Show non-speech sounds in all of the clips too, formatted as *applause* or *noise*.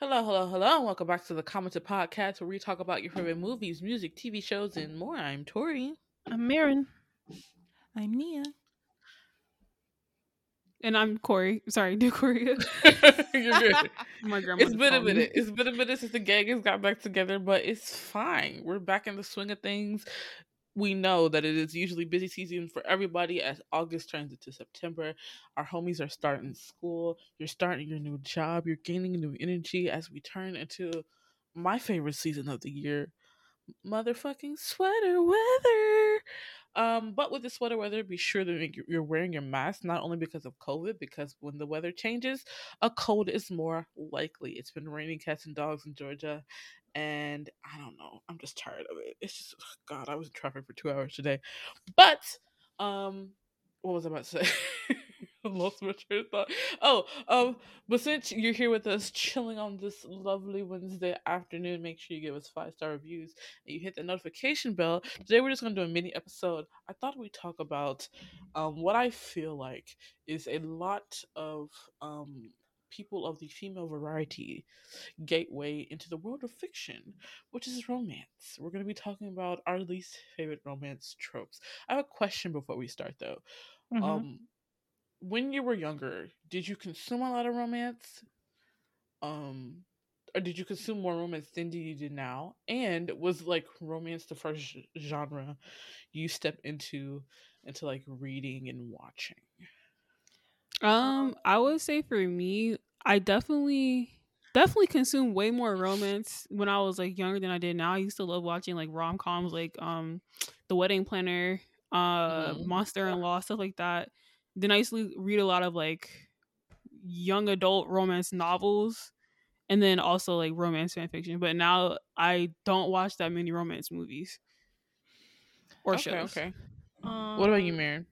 Hello, hello, hello, and welcome back to the Commented Podcast where we talk about your favorite movies, music, TV shows, and more. I'm Tori. I'm Marin. I'm Nia. And I'm Corey. Sorry, do *laughs* Corey. *laughs* You're good. *laughs* My grandma. It's been a minute. It's been a minute since the gang has got back together, but it's fine. We're back in the swing of things. We know that it is usually busy season for everybody as August turns into September. Our homies are starting school. You're starting your new job. You're gaining new energy as we turn into my favorite season of the year, motherfucking sweater weather. Um, but with the sweater weather, be sure that you're wearing your mask, not only because of COVID, because when the weather changes, a cold is more likely. It's been raining cats and dogs in Georgia, and I don't know. I'm just tired of it. It's just *sighs* God. I was in traffic for two hours today, but um, what was I about to say? *laughs* lost my train of thought. Oh, um, but since you're here with us, chilling on this lovely Wednesday afternoon, make sure you give us five star reviews and you hit the notification bell. Today we're just gonna do a mini episode. I thought we'd talk about um what I feel like is a lot of um people of the female variety gateway into the world of fiction, which is romance. We're going to be talking about our least favorite romance tropes. I have a question before we start, though. Mm-hmm. Um, when you were younger, did you consume a lot of romance? Um, or did you consume more romance than you did now? And was like romance the first genre you stepped into into like reading and watching? Um, I would say for me, I definitely definitely consumed way more romance when I was like younger than I did now. I used to love watching like rom coms like um The Wedding Planner, uh mm-hmm. Monster in Law, stuff like that. Then I used to read a lot of like young adult romance novels and then also like romance fan fiction. But now I don't watch that many romance movies or okay, shows. Okay. Um, what about you, Marin?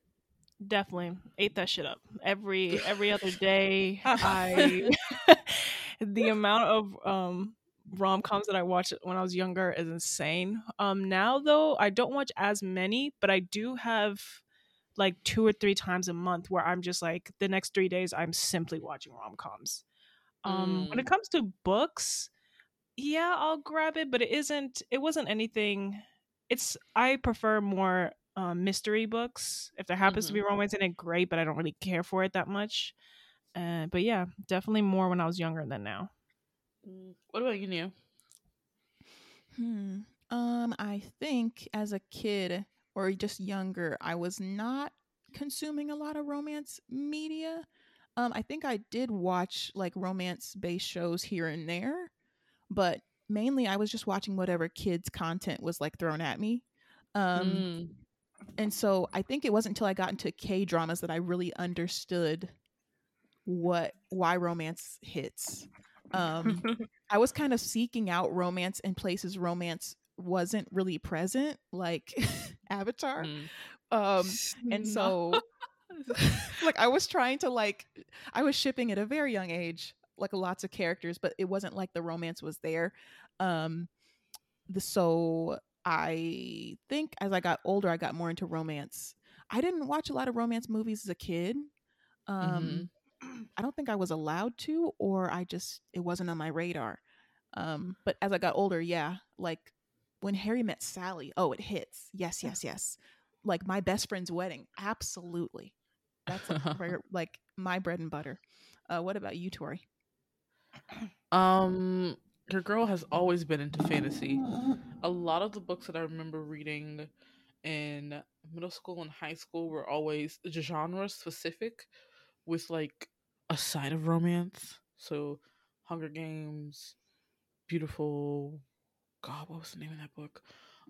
Definitely ate that shit up every every other day. I *laughs* *laughs* the amount of um rom coms that I watched when I was younger is insane. Um now though I don't watch as many, but I do have like two or three times a month where I'm just like the next three days I'm simply watching rom coms. Um, mm. When it mm. comes to books, yeah, I'll grab it, but it isn't. It wasn't anything. It's I prefer more um, mystery books. If there happens mm-hmm. to be romance in it, great, but I don't really care for it that much. Uh, but yeah, definitely more when I was younger than now. Mm, what about you, Nia? Hmm. Um, I think as a kid, or just younger, I was not consuming a lot of romance media. Um, I think I did watch like romance based shows here and there, but mainly I was just watching whatever kids' content was like thrown at me. Um, mm. And so I think it wasn't until I got into K dramas that I really understood what why romance hits. Um, *laughs* I was kind of seeking out romance in places romance wasn't really present, like *laughs* Avatar. Mm. Um, and so *laughs* like I was trying to like I was shipping at a very young age, like lots of characters, but it wasn't like the romance was there. Um the so I think as I got older I got more into romance. I didn't watch a lot of romance movies as a kid. Um mm-hmm. *clears throat* I don't think I was allowed to or I just it wasn't on my radar. Um but as I got older, yeah, like when Harry met Sally, oh, it hits. Yes, *laughs* yes, yes. Like my best friend's wedding, absolutely. That's like, *laughs* like my bread and butter. Uh, what about you, Tori? Um, your girl has always been into fantasy. A lot of the books that I remember reading in middle school and high school were always genre specific, with like a side of romance. So, Hunger Games, Beautiful God, what was the name of that book?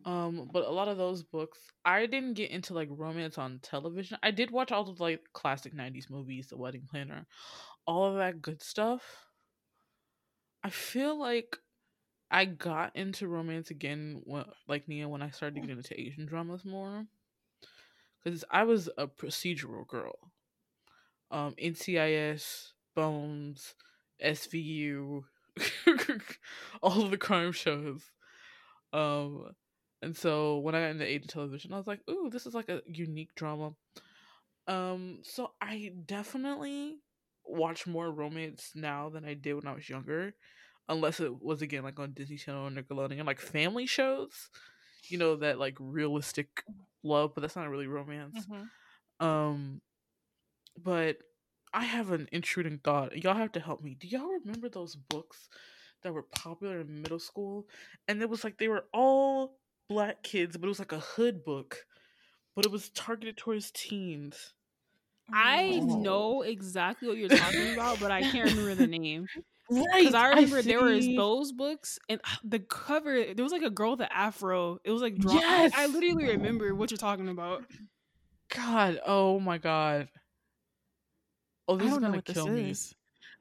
Um, but a lot of those books, I didn't get into like romance on television. I did watch all of like classic '90s movies, The Wedding Planner, all of that good stuff. I feel like I got into romance again, when, like Nia, when I started getting into Asian dramas more, because I was a procedural girl. Um, NCIS, Bones, SVU, *laughs* all of the crime shows. Um, and so when I got into Asian television, I was like, "Ooh, this is like a unique drama." Um, so I definitely watch more romance now than I did when I was younger. unless it was again like on Disney Channel or Nickelodeon, and like family shows. You know that like realistic love, but that's not really romance. Mhm. Um, but I have an intruding thought. Y'all have to help me. Do y'all remember those books that were popular in middle school? And it was like they were all black kids, but it was like a hood book, but it was targeted towards teens. I Oh. know exactly what you're talking *laughs* about, but I can't remember the name. Right. Because I remember there was those books and ah, the cover. There was like a girl with an afro. It was like drawn. I- Yes! I, literally remember what you're talking about. God, oh my god. Oh, this is gonna kill me.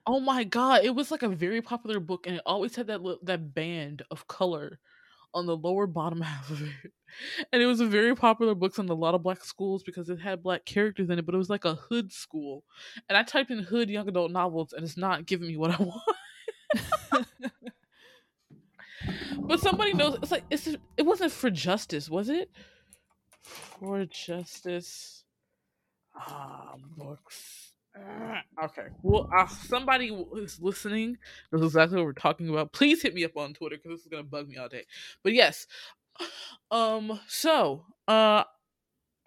Oh my god, it was like a very popular book, and it always had that that band of color on the lower bottom *laughs* half of it. And it was a very popular book in a lot of black schools because it had black characters in it, but it was like a hood school. And I typed in hood young adult novels, and it's not giving me what I *laughs* want. but somebody knows. It's like it's it wasn't for justice, was it? For justice, ah, books. *clears throat* Okay. Well, uh, somebody who's listening knows exactly what we're talking about. Please hit me up on Twitter because this is gonna bug me all day. But yes, *sighs* um. So, uh,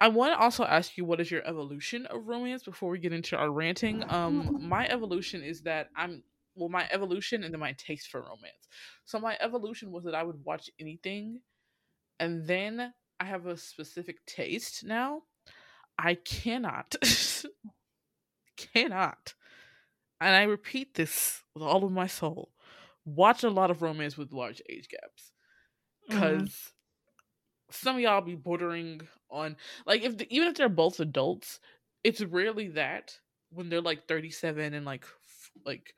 I want to also ask you what is your evolution of romance before we get into our ranting. Um, *laughs* my evolution is that I'm well, my evolution and then my taste for romance. So my evolution was that I would watch anything, and then I have a specific taste now. I cannot, *laughs* cannot, and I repeat this with all of my soul. Watch a lot of romance with large age gaps, mm-hmm. because some of y'all be bordering on like if the, even if they're both adults, it's rarely that when they're like thirty seven and like f- like.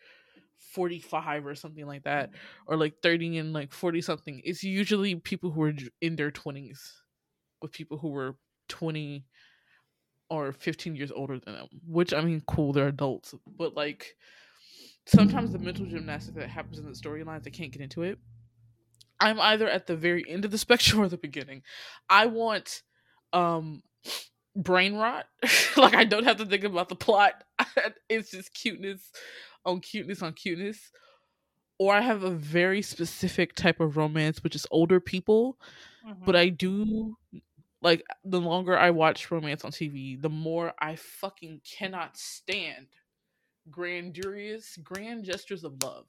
45 or something like that or like 30 and like 40 something it's usually people who are in their 20s with people who were 20 or 15 years older than them which i mean cool they're adults but like sometimes the mental gymnastics that happens in the storylines i can't get into it. I'm either at the very end of the *laughs* spectrum or the beginning. I want um brain rot. *laughs* Like i don't have to think about the plot. *laughs* It's just cuteness on cuteness on cuteness. Or i have a very specific type of romance which is older people Mhm. but I do like the longer I watch romance on TV, the more I fucking cannot stand grandiose grand gestures of love.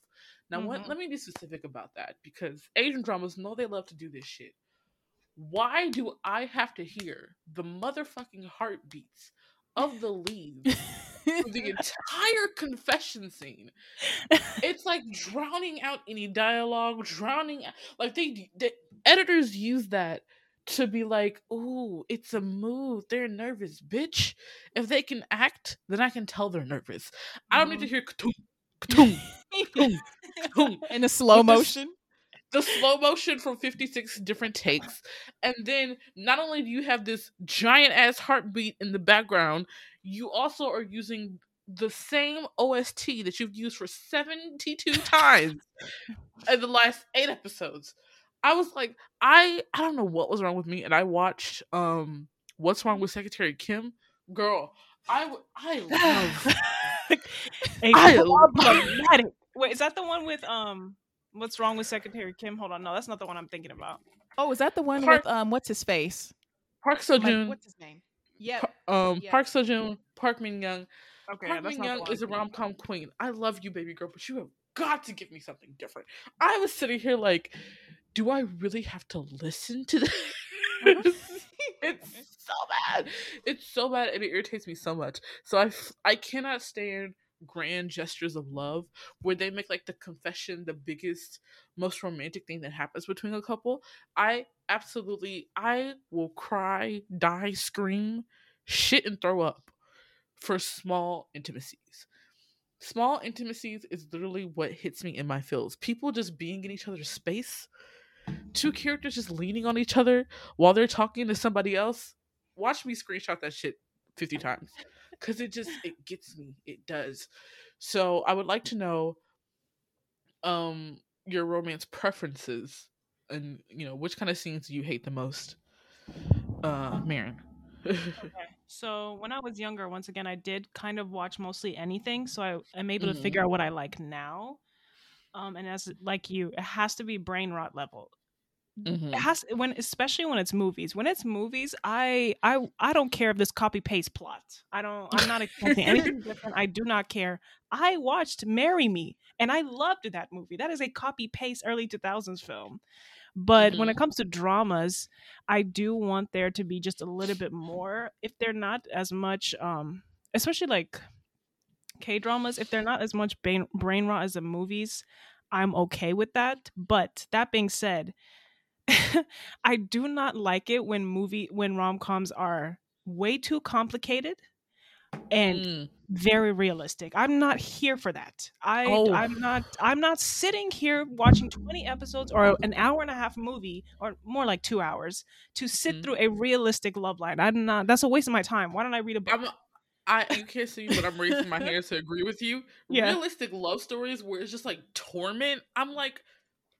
Now, what, Mhm. let me be specific about that because Asian dramas know they love to do this shit. Why do I have to hear the motherfucking heartbeats of the leads for the *laughs* entire confession scene? it's like drowning out any dialogue, drowning out- like they the editors use that to be like, "Ooh, it's a mood. They're nervous, bitch. If they can act, then I can tell they're nervous. I don't need to mm-hmm. hear ka-toom, ka-toom, ka-toom, *laughs* ka-toom." in a slow motion. the slow motion from 56 different takes. And then not only do you have this giant ass heartbeat in the background, you also are using the same OST that you've used for 72 *laughs* times in the last eight episodes. I was like, I I don't know what was wrong with me, and I watched um What's Wrong with Secretary Kim? Girl, I I love *laughs* A I problematic. *laughs* Wait, is that the one with um? What's wrong with Secretary Kim? Hold on, no, that's not the one I'm thinking about. Oh, is that the one Park- with um? What's his face? Park Like, Seo-joon, what's his name? Yeah. Par- um yeah. Park Seo-joon, Park Min Young, Okay, Park that's Min not the Young is a I'm thinking rom com queen. I love you, baby girl, but you have got to give me something different. I was sitting here like, do I really have to listen to *laughs* uh-huh. this? it's so bad. It's so bad, and it irritates me so much. So I, f- I cannot stand grand gestures of love where they make like the confession the biggest, most romantic thing that happens between a couple. I absolutely, I will cry, die, scream, shit, and throw up for small intimacies. Small intimacies is literally what hits me in my feels. People just being in each other's space. Two characters just leaning on each other while they're talking to somebody else. Watch me screenshot that shit 50 times. Cause it just it gets me. It does. So I would like to know um your romance preferences and you know which kind of scenes do you hate the most. Uh Marin. *laughs* Okay. So when I was younger, once again, I did kind of watch mostly anything, so I am able to Mhm. figure out what I like now. Um, and as like you, it has to be brain rot level. Mhm. It has when especially when it's movies. When it's movies, I I I don't care if this copy paste plot. I don't. I'm not expecting anything *laughs* different. I do not care. I watched Marry Me, and I loved that movie. That is a copy paste early 2000s film. But when it comes to dramas, I do want there to be just a little bit more. If they're not as much, um, especially like K dramas, if they're not as much brain, brain rot as the movies, I'm okay with that. But that being said, *laughs* I do not like it when movie when rom coms are way too complicated and Mm. very realistic. I'm not here for that. I Oh. I'm not I'm not sitting here watching 20 episodes or an hour and a half movie or more like 2 hours to sit Mhm. through a realistic love line. I'm not that's a waste of my time. Why don't I read a book? I'm, I you can't see me, but I'm raising my *laughs* hand to agree with you. Yeah. Realistic love stories where it's just like torment. I'm like,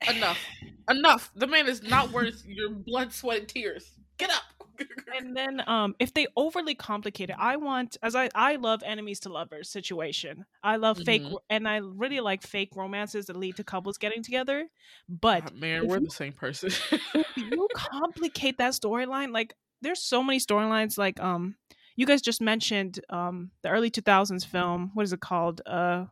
enough, *sighs* enough. The man is not worth your blood, sweat, and tears. Get up. *laughs* and then um if they overly complicate it i want as i i love enemies to lovers situation i love fake Mhm. ro- and i really like fake romances that lead to couples getting together but Ah, man, we're you- the same person. if you *laughs* complicate that storyline like there's so many storylines like um you guys just mentioned um the early 2000s film what is it called uh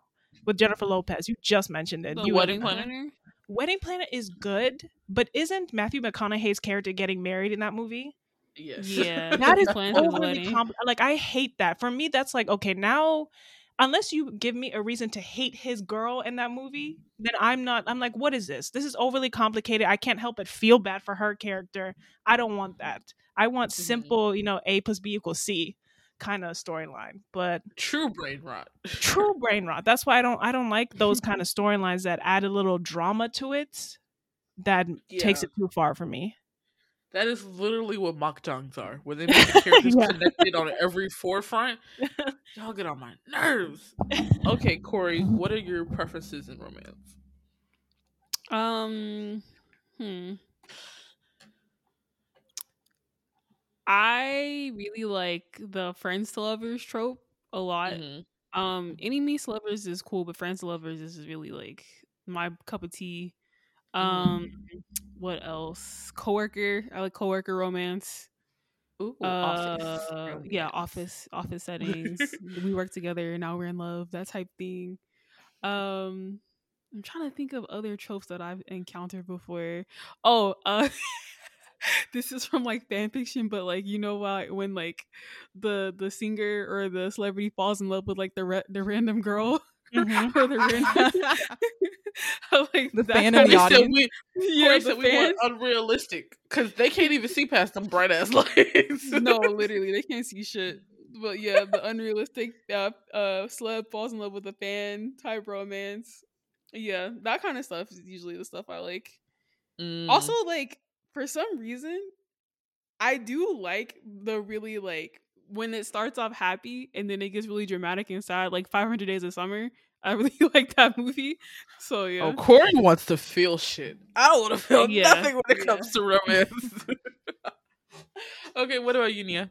with jennifer lopez you just mentioned it The you wedding Planner? planner. wedding planner is good but isn't matthew mcconaughey's character getting married in that movie yes. Yeah, *laughs* that he is plans his overly compl- like i hate that for me that's like okay now unless you give me a reason to hate his girl in that movie then i'm not i'm like what is this? This is overly complicated. I can't help but feel bad for her character. I don't want that. I want Mhm. simple you know a plus b equals c kind of storyline but True brain rot. true *laughs* brain rot. That's why i don't i don't like those kind of storylines that add a little drama to it that takes it too far for me That is literally what makjangs are, where they make the *laughs* characters Yeah. connected on every forefront. *laughs* Y'all get on my nerves. *laughs* Okay, Corey, what are your preferences in romance? Um, hmm. I really like the friends to lovers trope a lot. Mhm. Um, enemies to lovers is cool, but friends to lovers is really like my cup of tea. Mhm. Um, what else? Coworker. I like coworker romance. Ooh, Uh, office. yeah, office office *laughs* settings. we work together, now we're in love. That type thing. Um, I'm trying to think of other tropes that I've encountered before. Oh, uh, *laughs* this is from like fan fiction, but like you know why when like the the singer or the celebrity falls in love with like the ra- the random girl Mhm. or the random *laughs* *laughs* like The fan in the of- Corey said audience. we, Yeah, the we want unrealistic because they can't even see past them bright ass *laughs* lights. no, literally, they can't see shit. But yeah, the unrealistic uh, uh celeb falls in love with a fan type romance. Yeah, that kind of stuff is usually the stuff I like. Mm. Also, like for some reason, I do like the really like when it starts off happy and then it gets really dramatic and sad, like 500 Days of Summer. I really *laughs* like that movie. So yeah. Oh, Corey wants to feel shit. I don't want to feel Yeah, nothing when it yeah. comes to romance. *laughs* okay, what about you, Nia?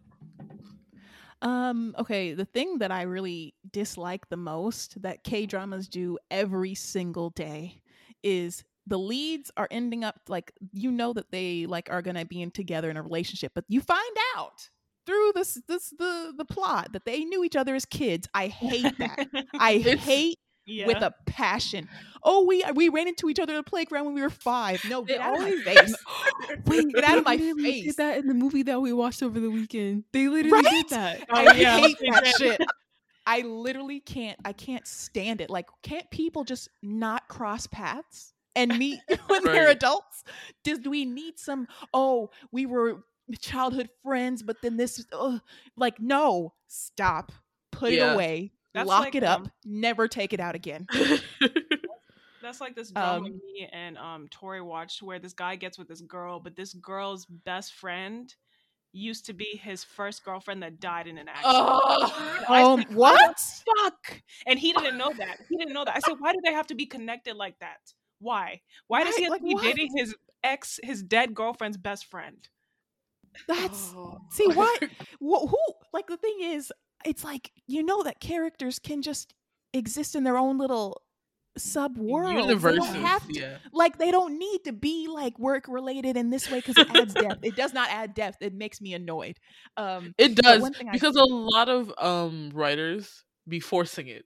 Um, okay, the thing that I really dislike the most that K dramas do every single day is the leads are ending up like you know that they like are gonna be in together in a relationship, but you find out through this this the the plot that they knew each other as kids. I hate that. *laughs* I hate yeah. with a passion. Oh, we uh, we ran into each other at the playground when we were five. No, They get out of my face. *gasps* Wait, Get out of my face. Did that in the movie that we watched over the weekend? They literally Right? did that. Oh, I yeah. hate that shit. *laughs* I literally can't. I can't stand it. Like, can't people just not cross paths and meet *laughs* when they're Right. adults? Did we need some? Oh, we were childhood friends, but then this. Ugh. Like, no, stop. Put Yeah. it away. That's Lock like, it up. um, Never take it out again. That's like this drama Um, me and um Tori watched where this guy gets with this girl, but this girl's best friend used to be his first girlfriend that died in an accident. oh, Um, said, what? Fuck! And he didn't know that. He didn't know that. I said, why do they have to be connected like that? Why? Why does he Right, have to be what? dating his ex, his dead girlfriend's best friend? That's Oh. *laughs* see what who like the thing is it's like you know that characters can just exist in their own little sub world. They don't have to, yeah. like they don't need to be like work related in this way because it adds depth. It does not add depth. It makes me annoyed. Um, It does thing I- because a lot of um writers be forcing it.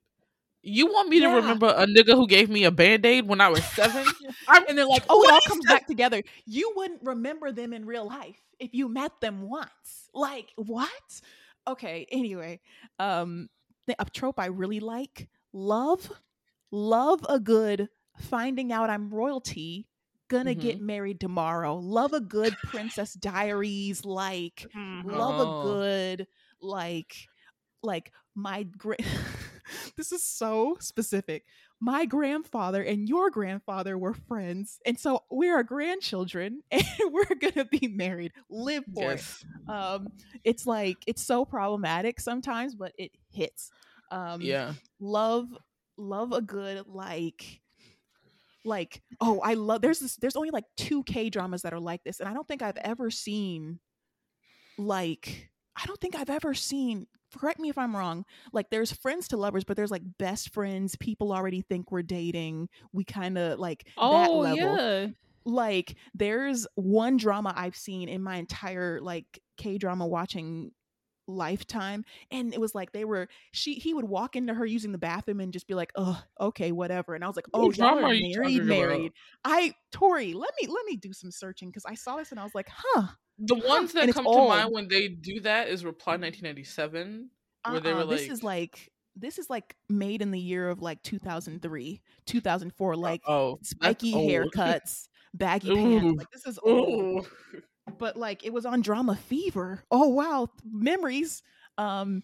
You want me Yeah. to remember a nigga who gave me a band aid when I was seven? *laughs* and they're like, oh, it all comes back together. You wouldn't remember them in real life if you met them once. Like what? Okay. Anyway, um, the, a trope I really like: love, love a good finding out I'm royalty. Gonna Mm-hmm. get married tomorrow. Love a good Princess Diaries like Mhm. love a good like like my gra- *laughs* *laughs* this is so specific. My grandfather and your grandfather were friends and so we're our grandchildren *laughs* and we're gonna be married. Live for it. Um it's like it's so problematic sometimes but it hits. Um Yeah. love love a good like like oh i love there's this there's only like two k dramas that are like this and i don't think i've ever seen like i don't think i've ever seen correct me if i'm wrong like there's friends to lovers but there's like best friends people already think we're dating we kind of like that Oh level yeah. like there's one drama I've seen in my entire like K drama watching lifetime and it was like they were she he would walk into her using the bathroom and just be like oh okay whatever and I was like oh y'all are you married about? married I Tori let me let me do some searching because I saw this and I was like huh The ones that come to mind when they do that is Reply 1997, where they uh-uh, were this is like- like this is like made in the year of like 2003 2004 like oh, spiky *laughs* haircuts baggy Ooh. pants like this is old. Ooh. but like it was on DramaFever. Oh wow memories. Um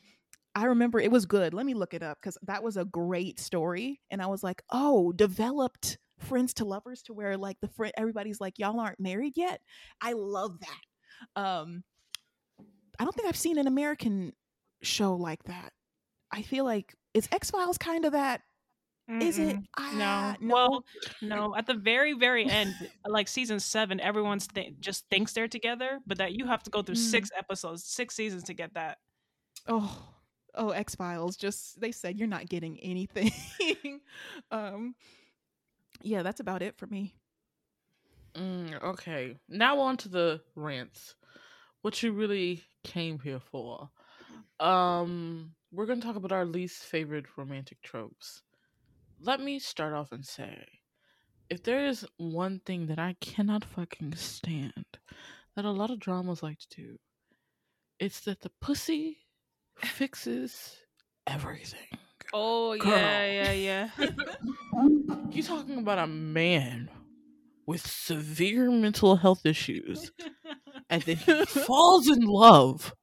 i remember it was good. Let me look it up because that was a great story and i was like oh developed friends to lovers to where like the friend everybody's like y'all aren't married yet? I love that um i don't think i've seen an american show like that i feel like is x-files kind of that is it Mm-mm. Ah, No. Well, no. At the very, very end, like season seven, everyone's th- just thinks they're together, but that you have to go through Mm. six episodes, six seasons to get that. oh oh x files just they said you're not getting anything *laughs* um yeah that's about it for me Mm, okay, now on to the rants. What you really came here for? Um, we're gonna talk about our least favorite romantic tropes. Let me start off and say, if there is one thing that I cannot fucking stand that a lot of dramas like to do, it's that the pussy fixes everything. Oh Girl. yeah, yeah, yeah. *laughs* You talking about a man with severe mental health issues, *laughs* and then he falls in love,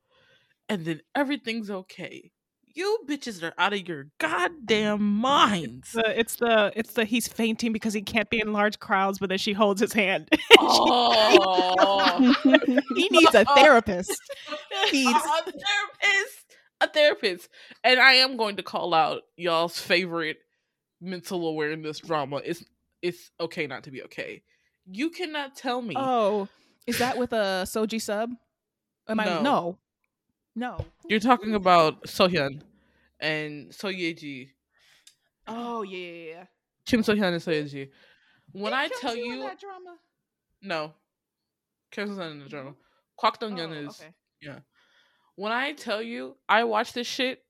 and then everything's okay. You bitches are out of your goddamn minds. The, it's the it's the he's fainting because he can't be in large crowds, but then she holds his hand. *laughs* Oh, he needs a therapist *laughs* a therapist, a therapist, and I am going to call out y'all's favorite mental awareness drama. It's it's okay not to be okay. You cannot tell me. oh is that with a So Ji-sub am i No. no no You're talking about Sohyun and Seo Ye-ji. oh yeah yeah yeah Kim Sohyun and Seo Ye-ji. When Did I Kim tell you that drama no. Kim Sohyun in the drama. Kwak Dong Yeon Oh, is okay. when I tell you I watched this shit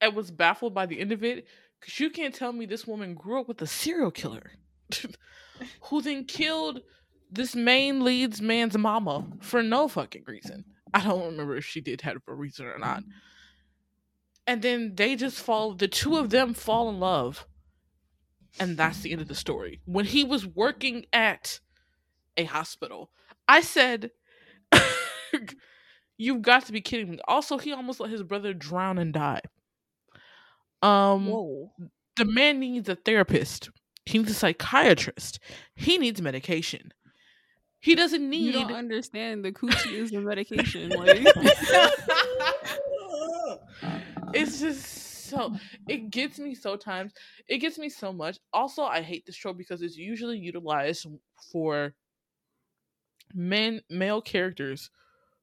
and was baffled by the end of it, because you can't tell me this woman grew up with a serial killer *laughs* who then killed this main lead's man's mama for no fucking reason. I don't remember if she did have a reason or not. And then they just fall, the two of them fall in love. And that's the end of the story. When he was working at a hospital, I said, *laughs* You've got to be kidding me. Also, he almost let his brother drown and die. Um, whoa the man needs a therapist. He needs a psychiatrist. He needs medication. He doesn't You need. don't understand the coochie is the medication. *laughs* Like, it's just so. It gets me so times. It gets me so much. Also, I hate this trope because it's usually utilized for men, male characters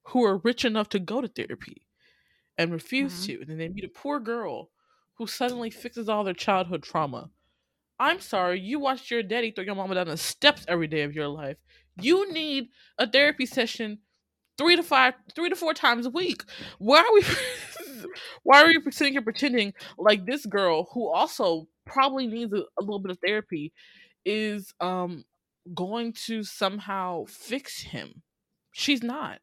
who are rich enough to go to therapy and refuse Mhm. to. And then they meet a poor girl who suddenly fixes all their childhood trauma. I'm sorry, you watched your daddy throw your mama down the steps every day of your life. You need a therapy session three to five, three to four times a week. Why are we? *laughs* why are we sitting here pretending like this girl, who also probably needs a, a little bit of therapy, is um going to somehow fix him? She's not.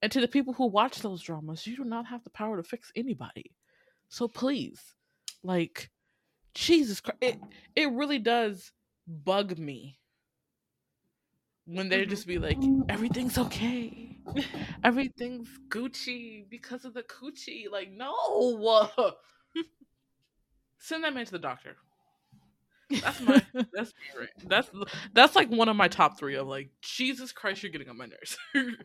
And to the people who watch those dramas, you do not have the power to fix anybody. So please, like, Jesus Christ, it it really does bug me when they just be mm-hmm. like, everything's okay, everything's Gucci because of the coochie. Like, no, *laughs* send that man to the doctor. That's my *laughs* that's right. That's that's like one of my top three of like Jesus Christ, you're getting on my nerves. *laughs*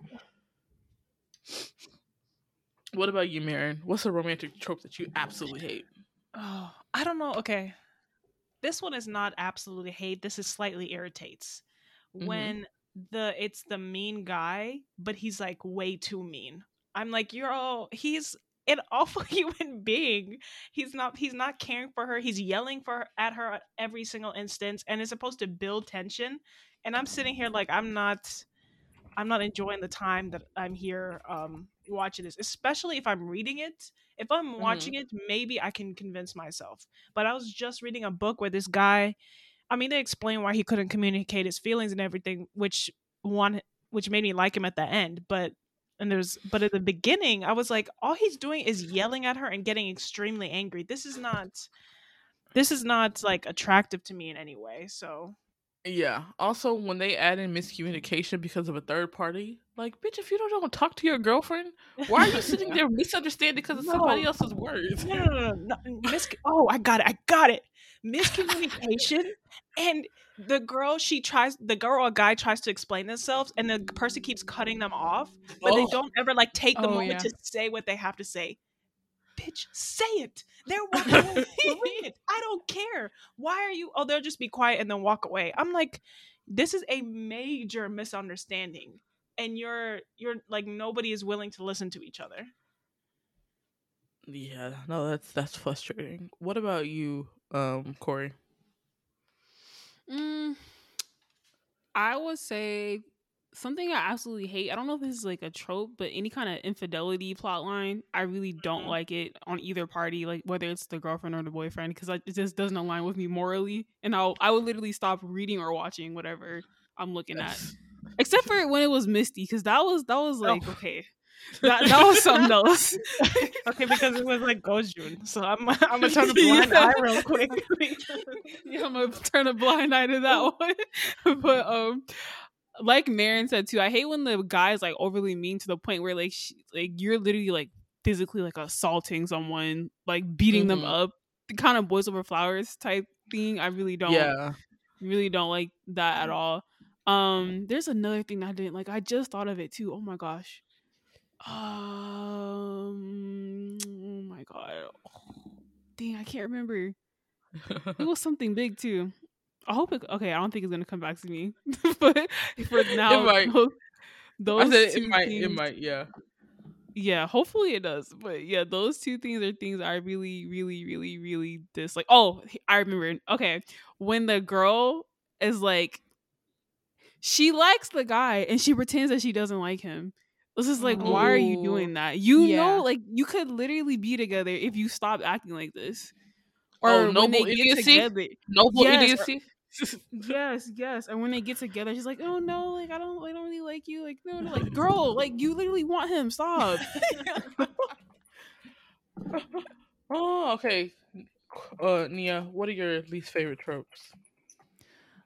what about you, Marin? What's a romantic trope that you absolutely hate? Oh, I don't know. Okay. This one is not absolutely hate. This is slightly irritates. Mhm. When the it's the mean guy, but he's like way too mean. I'm like, you're all he's an *laughs* awful human being. He's not he's not caring for her. He's yelling for at her at every single instance and it's supposed to build tension. And I'm sitting here like I'm not I'm not enjoying the time that I'm here um watching this, especially if I'm reading it. If I'm mm-hmm. watching it, maybe I can convince myself. But I was just reading a book where this guy, I mean, they explain why he couldn't communicate his feelings and everything, which one which made me like him at the end. But and there's but at the beginning, I was like, all he's doing is yelling at her and getting extremely angry. This is not this is not like attractive to me in any way. So Yeah. Also, when they add in miscommunication because of a third party, like, bitch, if you don't know, talk to your girlfriend. Why are you sitting *laughs* there misunderstanding because of somebody else's words? no, no, no, no, no. Mis- oh, I got it. I got it. Miscommunication. and the girl, she tries, the girl or guy tries to explain themselves, and the person keeps cutting them off, but they Oh. don't ever like take the Oh, moment yeah. to say what they have to say. Bitch, say it. They're walking *laughs* away. It. I don't care. Why are you? Oh, they'll just be quiet and then walk away. I'm like, this is a major misunderstanding, and you're you're like nobody is willing to listen to each other. Yeah, no, that's that's frustrating. What about you, um, Corey? Mm, I would say something I absolutely hate. I don't know if this is like a trope, but any kind of infidelity plot line, I really don't Mhm. like it on either party, like whether it's the girlfriend or the boyfriend, because it just doesn't align with me morally. And I'll I would literally stop reading or watching whatever I'm looking at, except for when it was Misty, because that was that was like Oh. okay, *laughs* that that was something else. okay, because it was like Go Joon, so I'm *laughs* I'm gonna turn a *laughs* blind Yeah. eye real quick. yeah, I'm gonna turn a blind eye to that one. but um, like Marin said too, I hate when the guy's like overly mean to the point where like sh like you're literally like physically like assaulting someone, like beating them Mhm. up, the kind of boys over flowers type thing. I really don't, Yeah. really don't like that at all. Um, there's another thing I didn't like. I just thought of it too. Oh my gosh. Um, oh my god. Dang, I can't remember. It *laughs* was something big too. I hope it. Okay, I don't think it's gonna come back to me, *laughs* but for now, might. those, those said it might. things, It might. Yeah. yeah. Hopefully it does, but yeah, those two things are things I really, really, really, really dislike. Oh, I remember. Okay, when the girl is like, she likes the guy and she pretends that she doesn't like him. This is like, why are you doing oh, that? You Yeah. know, like you could literally be together if you stop acting like this. Oh, when noble idiocy? together, Noble Yes, or- idiocy. Yes, yes. And when they get together, she's like, "Oh no, like I don't, I don't really like you. Like no, no, like girl, like you literally want him. Stop." *laughs* oh, okay. Uh, Nia, what are your least favorite tropes?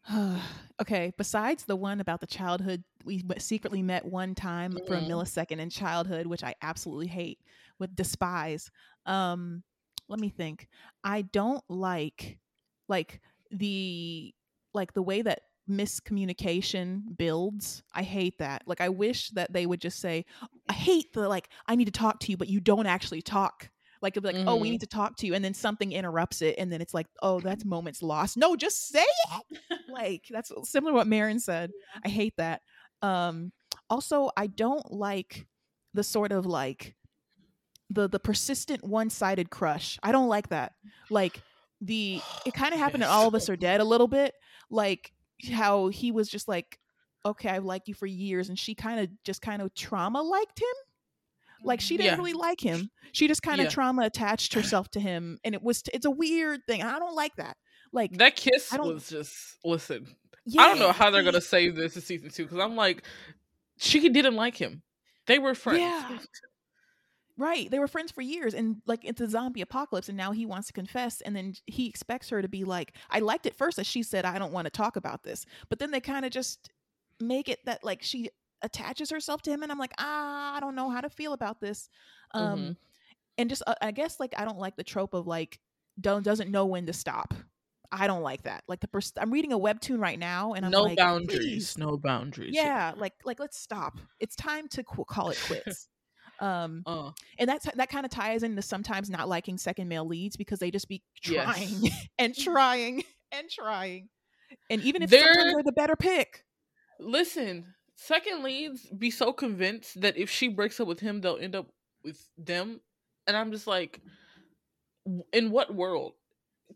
*sighs* okay, besides the one about the childhood, we secretly met one time for a millisecond in childhood, which I absolutely hate with despise. Um, let me think. I don't like like the like the way that miscommunication builds. I hate that. Like I wish that they would just say, I hate the like I need to talk to you, but you don't actually talk. Like it'd be like, oh, we need to talk to you, and then something interrupts it, and then it's like, oh, that's moments lost. No, just say it. *laughs* like that's similar to what Marin said. I hate that. Um, also, I don't like the sort of like the the persistent one sided crush. I don't like that. Like the *sighs* it kind of happened in All of Us Are Dead a little bit, like how he was just like, okay, I've liked you for years, and she kind of just kind of trauma liked him. Like she didn't Yeah. really like him. She just kind of Yeah. trauma attached *laughs* herself to him, and it was it's a weird thing. I don't like that. Like That kiss was just listen. I don't know how they're gonna save this in season two because I'm like, she didn't like him. They were friends. Yeah. Right. They were friends for years and like it's a zombie apocalypse and now he wants to confess and then he expects her to be like I liked it first that she said I don't want to talk about this. But then they kind of just make it that like she attaches herself to him and I'm like, "Ah, I don't know how to feel about this." Um Mhm. and just uh, I guess like I don't like the trope of like don't doesn't know when to stop. I don't like that. Like the pers- I'm reading a webtoon right now and I'm no like, boundaries. "Please, No boundaries. yeah, like like let's stop. It's time to qu- call it quits. Um Uh, and that's that kind of ties into sometimes not liking second male leads because they just be Yes. trying *laughs* and trying *laughs* and trying and even if They're- sometimes they're the better pick listen, second leads be so convinced that if she breaks up with him, they'll end up with them, and I'm just like, in what world?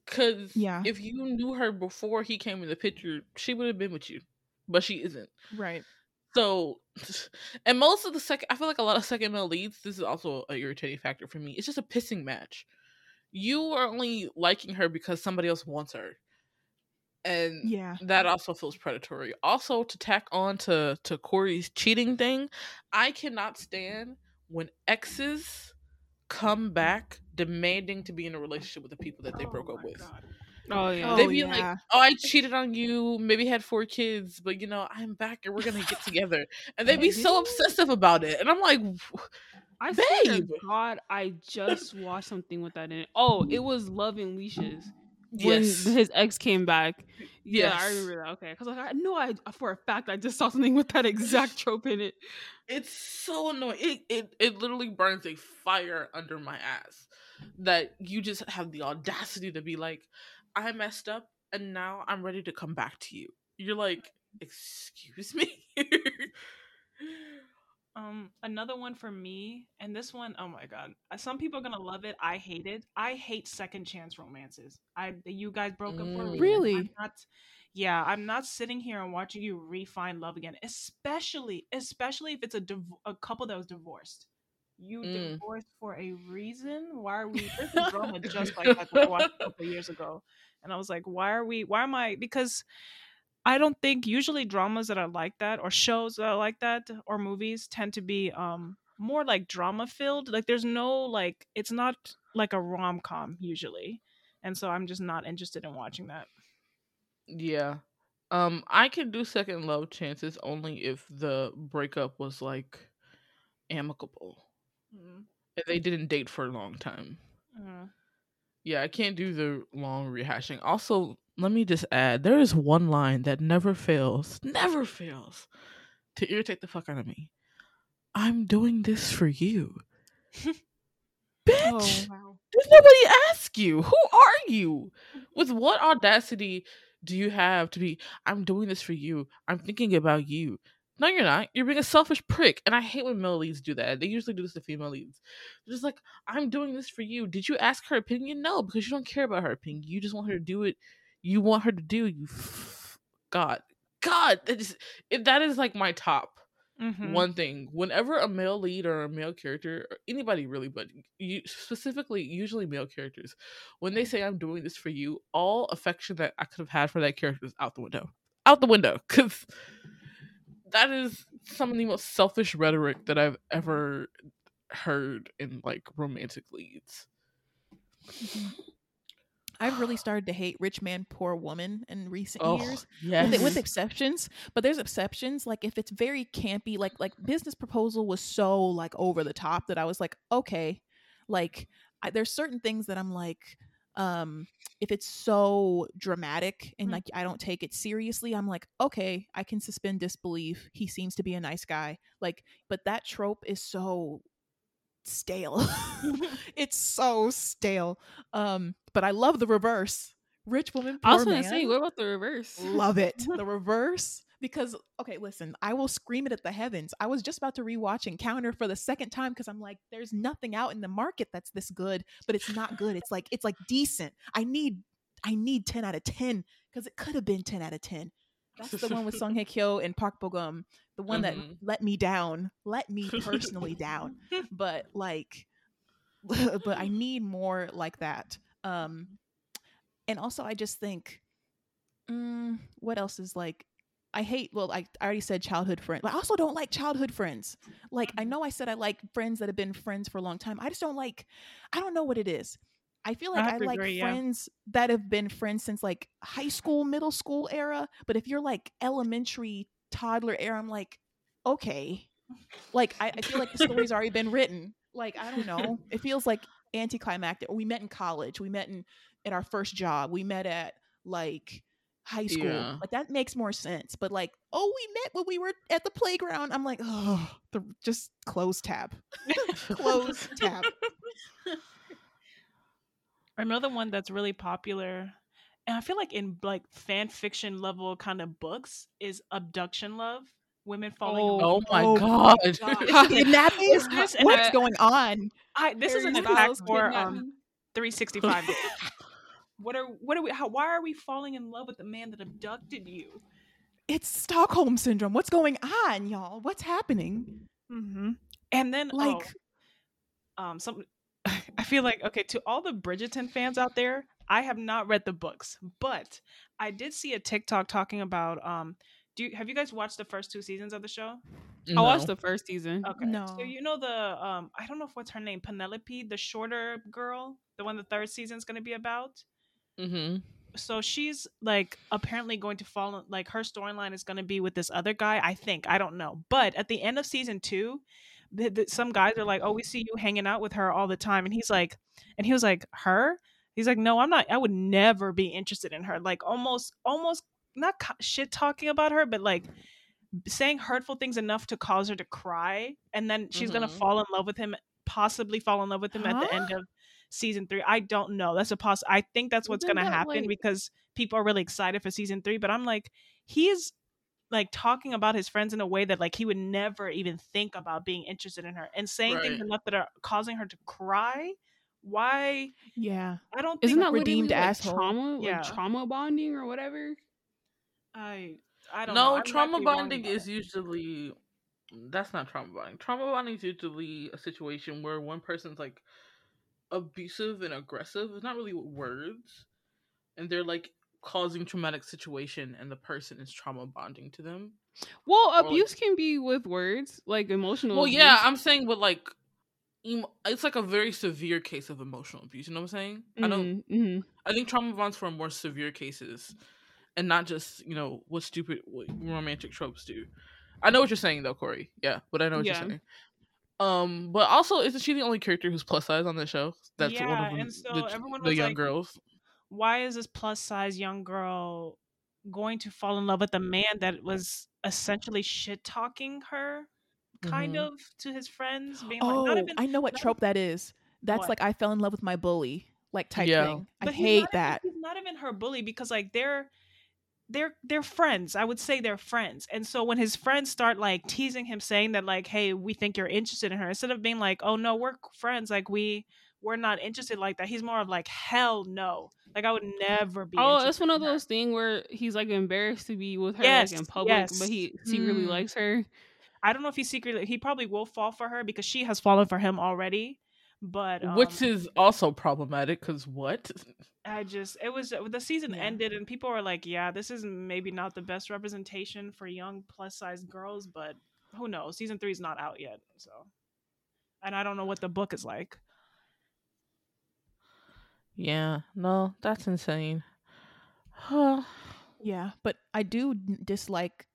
Because Yeah. if you knew her before he came in the picture, she would have been with you, but she isn't. right So, *laughs* and most of the second, I feel like a lot of second male leads. This is also a irritating factor for me. It's just a pissing match. You are only liking her because somebody else wants her, and yeah that also feels predatory. Also, to tack on to to Corey's cheating thing, I cannot stand when exes come back demanding to be in a relationship with the people that they broke up oh with. Oh yeah. They Oh, be like, yeah. "Oh, I cheated on you. Maybe had four kids, but you know, I'm back and we're gonna get together." And they'd be so obsessive about it, and I'm like, I swear to Babe. God, I just watched something with that in it. Oh, it was Love and Leashes when "Yes, his ex came back. Yeah, I remember that. Okay, because like I know I for a fact I just saw something with that exact *laughs* trope in it. it's so annoying. It it it literally burns a fire under my ass that you just have the audacity to be like, I messed up, and now I'm ready to come back to you. You're like, excuse me. *laughs* Um, another one for me, and this one, oh my god, uh, some people are gonna love it. I hate it. I hate second chance romances. I you guys broke up for Mm. Really? I'm not, yeah, I'm not sitting here and watching you refine love again. Especially, especially if it's a div- a couple that was divorced. You Mm. divorced for a reason. Why are we? There's a *laughs* drama just like that that I watched a couple years ago, and I was like, why are we? Why am I? Because I don't think usually dramas that are like that or shows that are like that or movies tend to be um more like drama filled. Like there's no like it's not like a rom com usually. And so I'm just not interested in watching that. Yeah. Um, I can do second love chances only if the breakup was like amicable Mm, and they didn't date for a long time. mm. Yeah, I can't do the long rehashing. Also, let me just add there is one line that never fails, never fails to irritate the fuck out of me. I'm doing this for you. *laughs* Bitch, wow did nobody ask you? Who are you? With what audacity do you have to be, I'm doing this for you. I'm thinking about you. No, you're not. You're being a selfish prick. And I hate when male leads do that. They usually do this to female leads. They're just like, I'm doing this for you. Did you ask her opinion? No, because you don't care about her opinion. You just want her to do it. You want her to do you. f- God, God, that is that is like my top Mhm. one thing. Whenever a male lead or a male character, or anybody really, but you specifically, usually male characters, when they say I'm doing this for you, all affection that I could have had for that character is out the window. Out the window. Cause that is some of the most selfish rhetoric that I've ever heard in like romantic leads. Mm-hmm. I've really started to hate rich man poor woman in recent Oh, years yes. with, with exceptions but there's exceptions like if it's very campy like like business proposal was so like over the top that i was like okay like I, there's certain things that i'm like um if it's so dramatic and Mm. like i don't take it seriously i'm like okay i can suspend disbelief. He seems to be a nice guy. Like but that trope is so stale. *laughs* *laughs* It's so stale. Um but i love the reverse. Rich woman I was gonna say, what about the reverse? love it. *laughs* The reverse because okay listen i will scream it at the heavens i was just about to rewatch encounter for the second time because i'm like there's nothing out in the market that's this good but it's not good it's like it's like decent i need I need 10 out of 10 because it could have been 10 out of 10. That's the one with *laughs* Song Hye Kyo and Park Bo Gum, the one that Mhm. let me down, let me personally down. *laughs* But like, *laughs* but I need more like that. Um, and also I just think, mm, what else is like? I hate. Well, I, I already said childhood friends. I also don't like childhood friends. Like I mm-hmm. know I said I like friends that have been friends for a long time. I just don't like. I don't know what it is. I feel like have I, like agree, yeah. friends that have been friends since like high school, middle school era. But if you're like elementary, toddler era, I'm like, okay. Like I, I feel like the story's already been written. Like I don't know. *laughs* It feels like anticlimactic. We met in college. We met in at our first job. We met at like high school. Yeah. Like that makes more sense. But like, oh, we met when we were at the playground. I'm like, oh, the, just close tab. *laughs* close *laughs* tab. Another one that's really popular, and I feel like in like fan fiction level kind of books is abduction love. Women falling. in love. Oh my Oh god. *laughs* God. Kidnapping? Is this- and What's I- going on? I, this is Harry an attack for um 365 days. What are what are we? How, why are we falling in love with the man that abducted you? It's Stockholm syndrome. What's going on, y'all? What's happening? Mm-hmm. And then Like, like um some *sighs* I feel like okay to all the Bridgerton fans out there, I have not read the books, but I did see a TikTok talking about um do you have you guys watched the first two seasons of the show? I watched the first season. Okay. No. So you know the um I don't know if what's her name, Penelope, the shorter girl, the one the third season's going to be about. Mm-hmm. So she's like apparently going to fall like her storyline is going to be with this other guy, I think. I don't know. But at the end of season 2, the, the, some guys are like, "Oh, we see you hanging out with her all the time." And he's like and he was like, "Her?" He's like, "No, I'm not I would never be interested in her." Like almost almost not co- shit talking about her, but like saying hurtful things enough to cause her to cry and then she's gonna Mhm. fall in love with him possibly fall in love with him at the end of season three i don't know that's a poss i think that's what's gonna happen like- because people are really excited for season three but i'm like he's like talking about his friends in a way that like he would never even think about being interested in her and saying things enough that are causing her to cry why yeah. i don't Isn't think that redeemed redeemed like asshole. trauma, like Yeah. trauma bonding or whatever? i i don't know No, trauma bonding is it. usually that's not trauma bonding. Trauma bonding is usually a situation where one person's like abusive and aggressive. It's not really words, and they're like causing traumatic situation, and the person is trauma bonding to them. Well, like- abuse can be with words, like emotional. Well, abuse. yeah, I'm saying with like. It's like a very severe case of emotional abuse. You know what I'm saying? I don't. Mhm, mhm. I think trauma bonds for more severe cases, and not just you know what stupid what romantic tropes do. I know what you're saying though, Corey. Yeah, but I know what Yeah. you're saying. Um, but also, isn't she the only character who's plus size on the show? That's one Yeah, of them, and so the, everyone the was young like, girls. why is this plus size young girl going to fall in love with a man that was essentially shit talking her kind Mhm. of to his friends being like Oh, not even I know what not trope that is. That's What? like I fell in love with my bully, like type Yeah. thing. I but he's hate not that. he's not even her bully because like they're they're they're friends i would say they're friends and so when his friends start like teasing him saying that like hey we think you're interested in her instead of being like oh no we're friends like we we're not interested like that he's more of like hell no like i would never be Oh, it's one of those things where he's like embarrassed to be with her Yes, like in public, yes. but he secretly Mm. likes her. I don't know if he secretly he probably will fall for her because she has fallen for him already. But um, Which is also problematic because what? I just it was the season Yeah. ended and people were like, yeah, this is maybe not the best representation for young plus size girls, but who knows? Season three is not out yet, so and I don't know what the book is like. Yeah, no, that's insane. Yeah, but I do dislike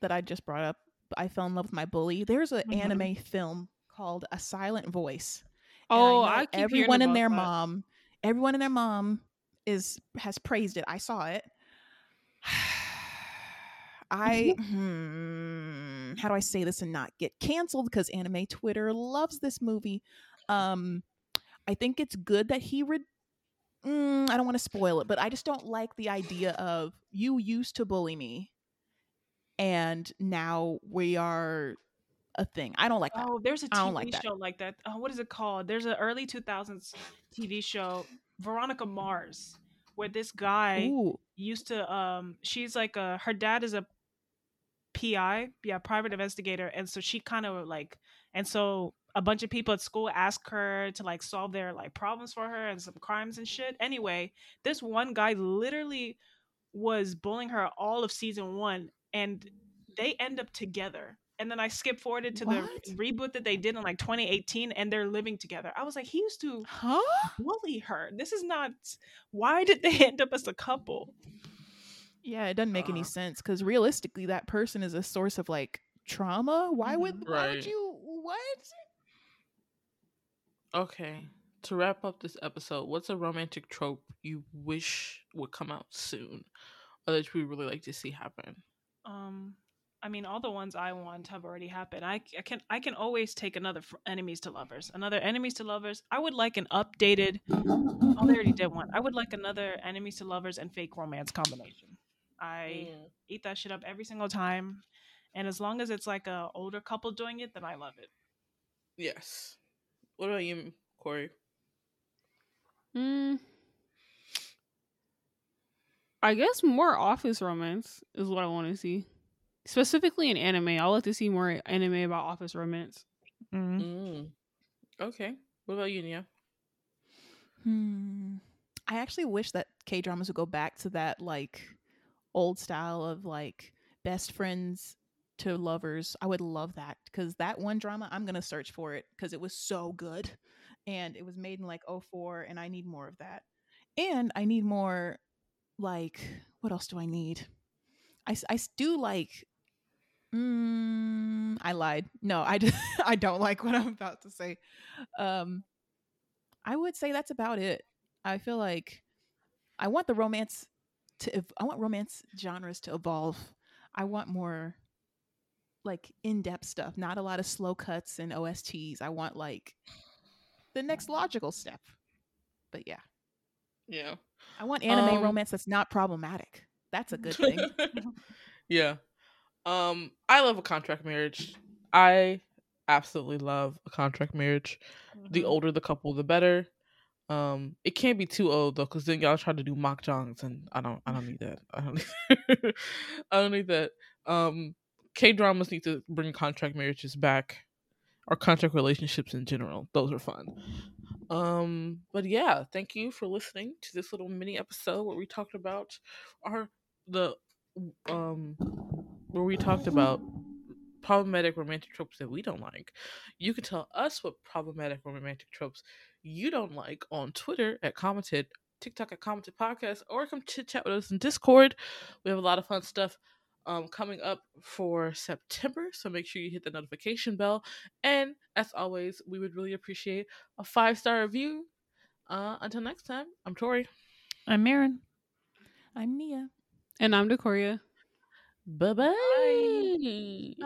that I just brought up. I fell in love with my bully. There's an Mhm. anime film called A Silent Voice. And Oh, know I, keep everyone hearing and their that. mom, everyone and their mom is has praised it. I saw it. *sighs* I *laughs* hmm, how do I say this and not get canceled because anime Twitter loves this movie. Um, I think it's good that he re- mm, I don't want to spoil it, but I just don't like the idea of you used to bully me, and now we are a thing. I don't like that. Oh, there's a TV like that. show like that. Oh, what is it called? There's an early 2000s TV show, Veronica Mars, where this guy Ooh. used to um she's like a her dad is a PI, yeah, private investigator, and so she kind of like and so a bunch of people at school ask her to like solve their like problems for her and some crimes and shit. Anyway, this one guy literally was bullying her all of season 1 and they end up together. And then I skip forwarded to What? the reboot that they did in like 2018 and they're living together. I was like, he used to Huh? bully her. This is not why did they *laughs* end up as a couple? Yeah, it doesn't make any Uh. sense because realistically, that person is a source of like trauma. Why would why Right. would you what? Okay. To wrap up this episode, what's a romantic trope you wish would come out soon, or that you would really like to see happen? Um, I mean, all the ones I want have already happened. I, I can I can always take another fr- enemies to lovers, another enemies to lovers. I would like an updated. Oh, they already did one. I would like another enemies to lovers and fake romance combination. I Mm. eat that shit up every single time, and as long as it's like a older couple doing it, then I love it. Yes. What about you, Corey? Mm. I guess more office romance is what I want to see. Specifically in anime. I like to see more anime about office romance. Mm. Okay. What about you, Nia? Hmm. I actually wish that K dramas would go back to that like old style of like best friends to lovers. I would love that because that one drama, I'm gonna search for it because it was so good, and it was made in like 04 and I need more of that. And I need more like what else do I need? I I do like. Mm, I lied. No, I *laughs* I don't like what I'm about to say. Um, I would say that's about it. I feel like I want the romance to ev- I want romance genres to evolve. I want more like in-depth stuff, not a lot of slow cuts and OSTs. I want like the next logical step. But yeah, Yeah. I want anime Um, romance that's not problematic. That's a good thing. *laughs* yeah. Um, I love a contract marriage. I absolutely love a contract marriage. The Mhm. older the couple, the better. Um, it can't be too old though, because then y'all try to do makjangs, and I don't, I don't need that. I don't, *laughs* need, I don't need that. Um, K dramas need to bring contract marriages back, or contract relationships in general. Those are fun. Um, but yeah, thank you for listening to this little mini episode where we talked about our the um where we talked about problematic romantic tropes that we don't like. You can tell us what problematic romantic tropes you don't like on Twitter at commented, TikTok at commented podcast, or come chit chat with us in Discord. We have a lot of fun stuff um coming up for September, so make sure you hit the notification bell. And as always, we would really appreciate a five star review. Uh, until next time, I'm Tori. I'm Marin. I'm Nia. And I'm Decoria. Bye bye. Bye.